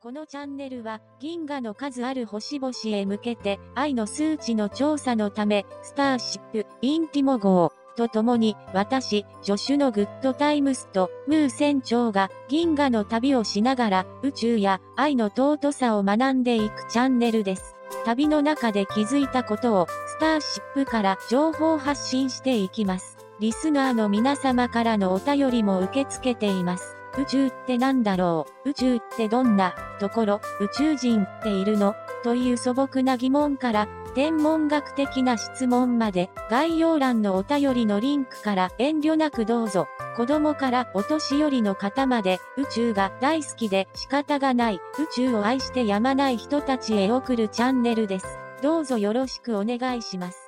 このチャンネルは銀河の数ある星々へ向けて愛の数値の調査のためスターシップインティモ号と共に私、助手のグッドタイムスとムー船長が銀河の旅をしながら宇宙や愛の尊さを学んでいくチャンネルです。旅の中で気づいたことをスターシップから情報発信していきます。リスナーの皆様からのお便りも受け付けています。宇宙って何だろう？宇宙ってどんな？ところ宇宙人っているの？という素朴な疑問から天文学的な質問まで概要欄のお便りのリンクから遠慮なくどうぞ。子供からお年寄りの方まで宇宙が大好きで仕方がない宇宙を愛してやまない人たちへ送るチャンネルです。どうぞよろしくお願いします。